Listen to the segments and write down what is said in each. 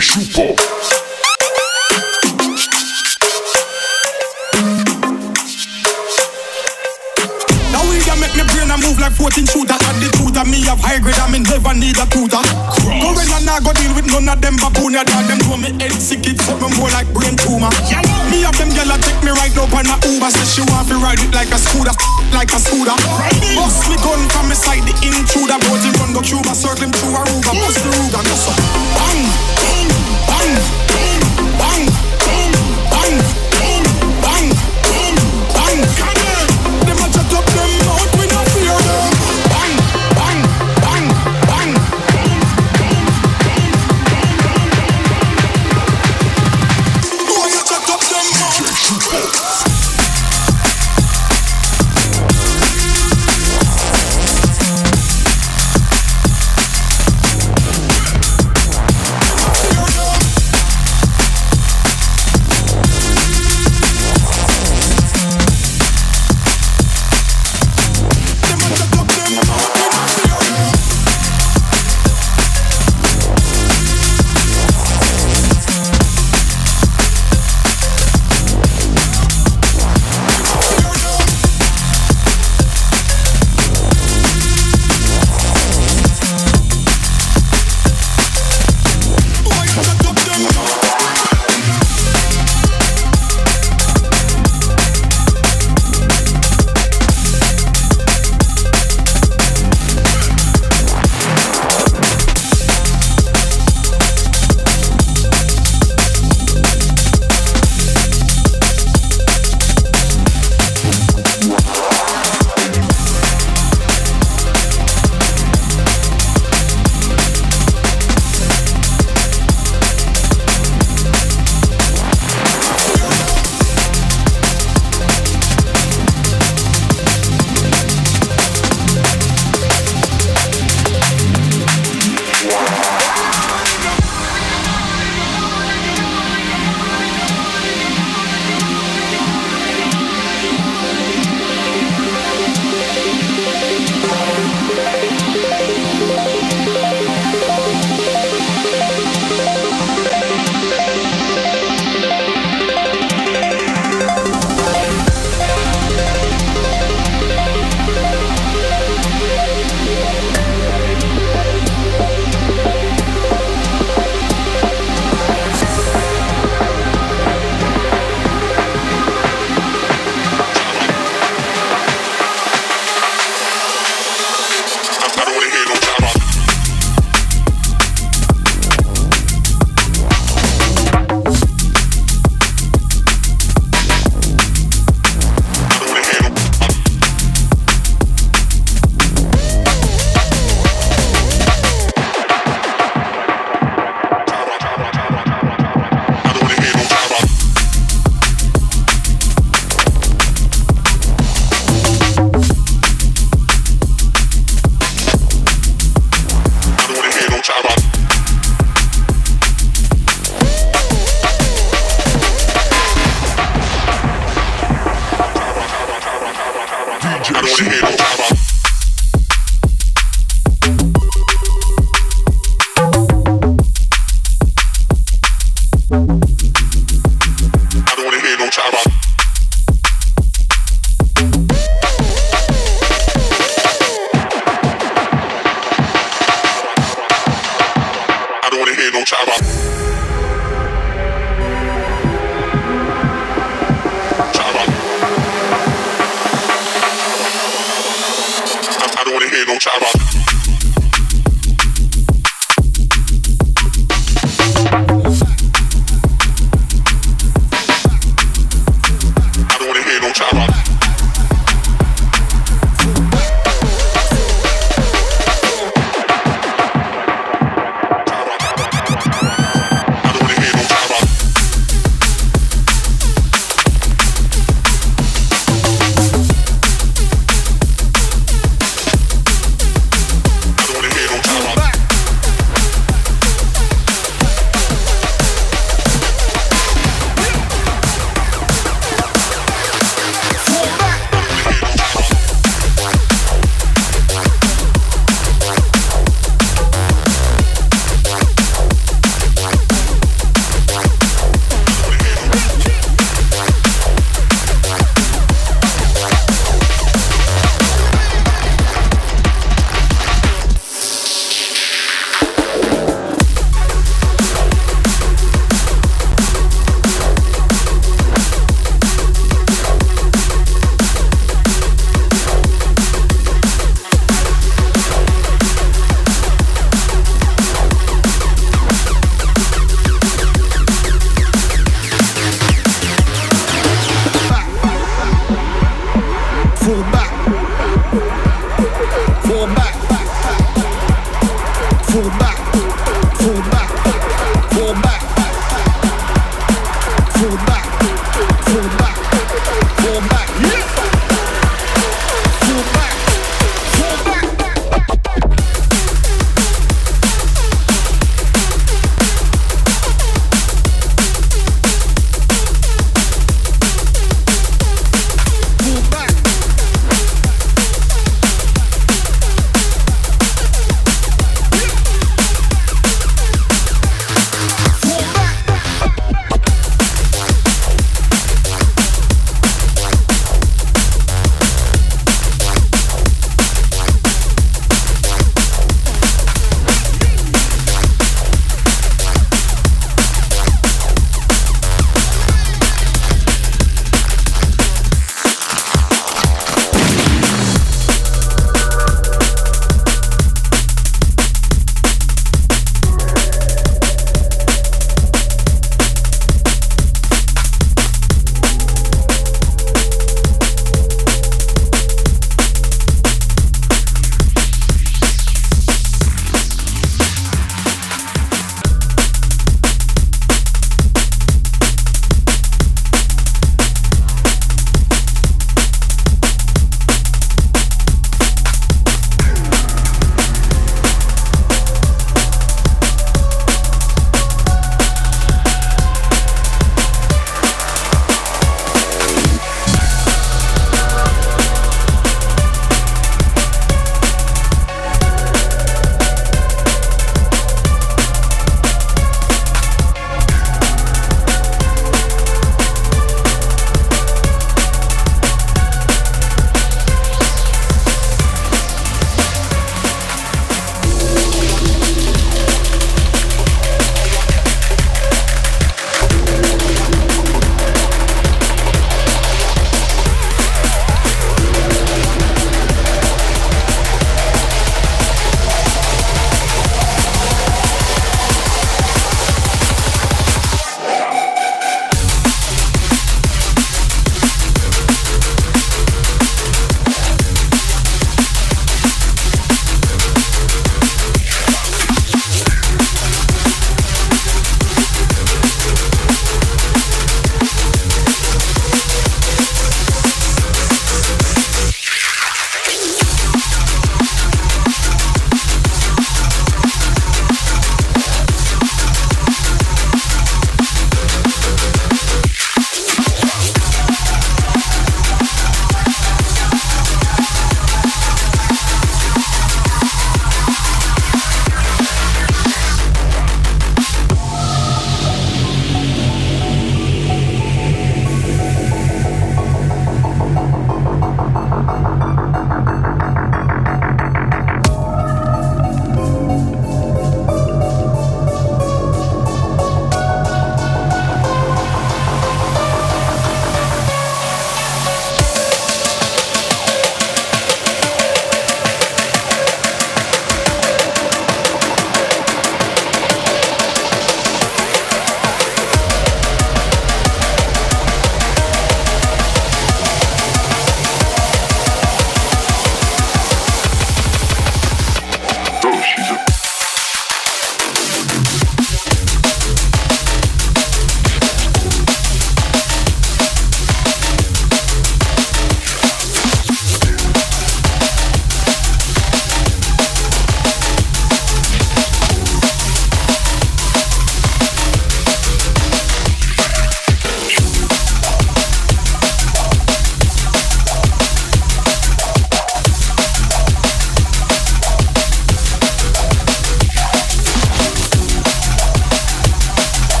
chupa. make me brain a move like 14 shooter have high grade, I mean never need a tutor. Gorilla nah go deal with none of them baboon ya dog. Them know me head sick, it something more like brain tumor. Me have them gyal take me right up on a Uber. Say she want to ride it like a scooter, like a scooter. Bust me gun from me side, the intruder. Boat him run go Cuba, circle him through Aruba. Bust the Ruger, no so Bang, bang, bang, bang,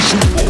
Sexual.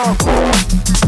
Oh.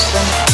system.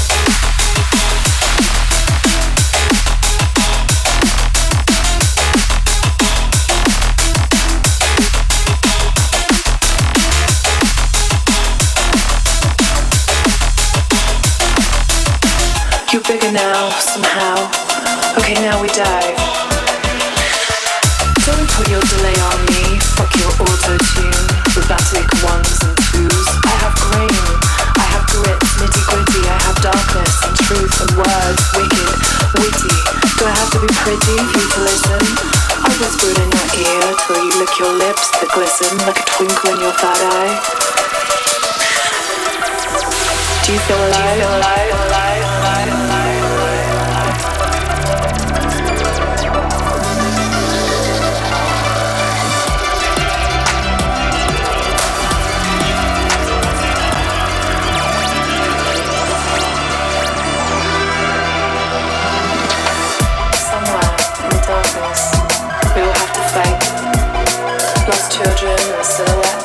lick your lips that glisten like a twinkle in your third eye? Do you feel alive? Do you feel alive? children or silhouettes.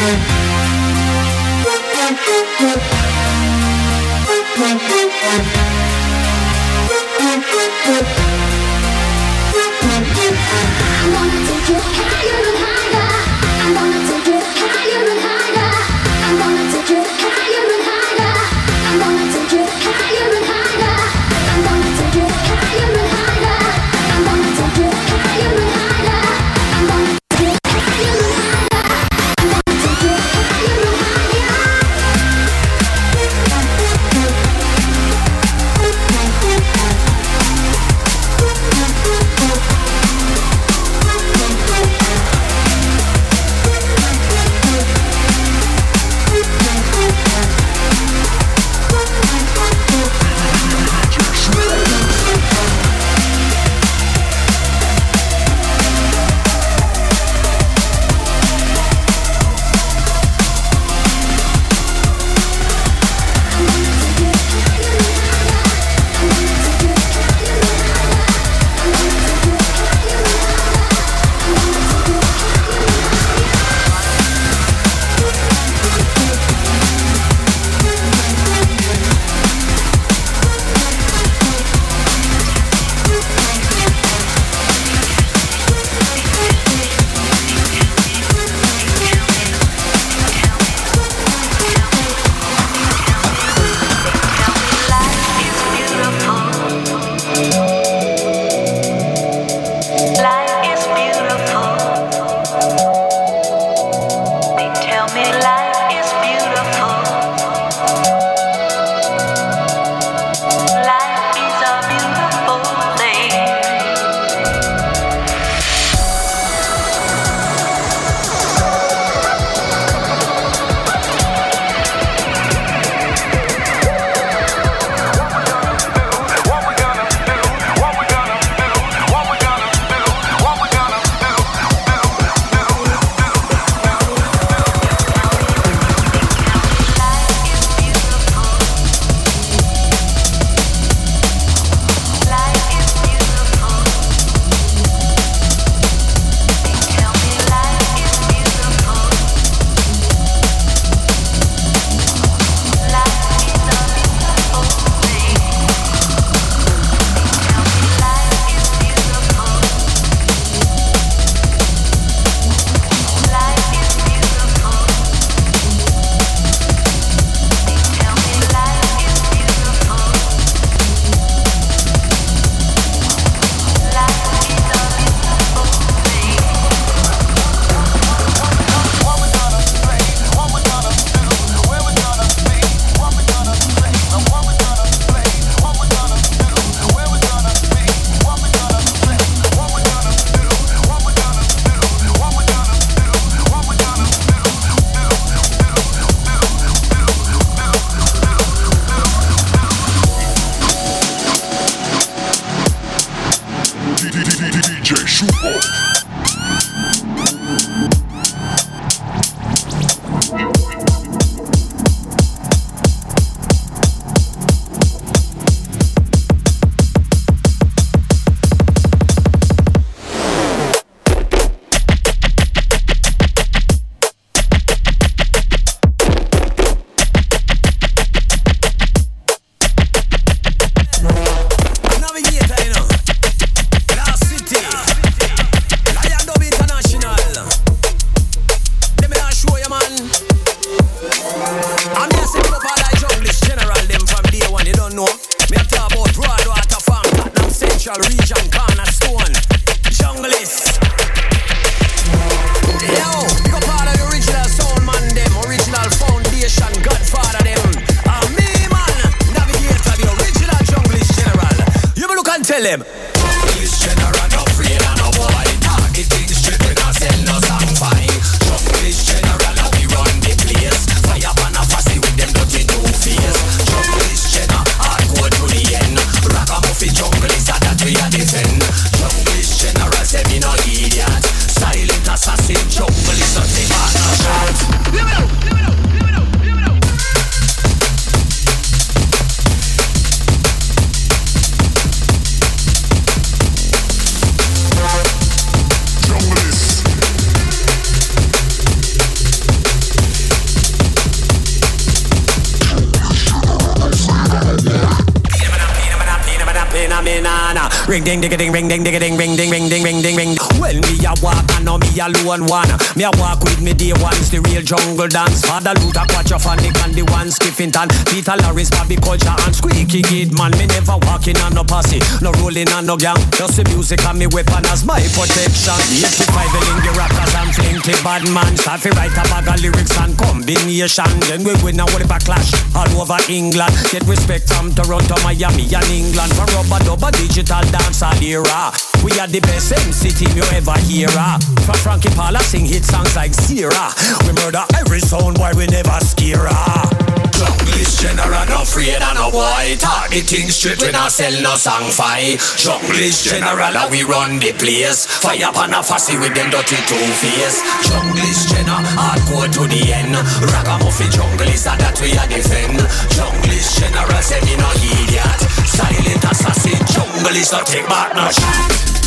I wanna take you higher Chupa. Ring ding ding ding ring ding ding ding ring ding ring ding ring ding ring. Well me a walk and now me alone one. Me a walk with me day ones the real jungle dance. Father Luther, Quatch your fan, and the one skipping tan. Peter Larris, Bobby Culture and Squeaky Kid man. Me never walking on no posse, no rolling on no gang. Just the music and me weapon as my protection. 85 the rappers and flinky bad man. Start to write a bag of lyrics and combination. Then we win and whatever clash all over England. Get respect from Toronto, Miami and England. For rubber dubber digital dance all era. We are the best MC team you ever hear. Uh. From Frankie Paula sing hit songs like Sierra. We murder every sound boy, we never scare. Uh. Junglist general, no afraid of no boy. Talk the straight, we not sell no song fi. Junglist general, we run the place. Fire upon a fussy with them dirty two face. Junglist general, hardcore to the end. Ragamuffin junglist, and that we are defend. Junglist general, say me no idiot. Silent assassin, junglist, no take back no shot.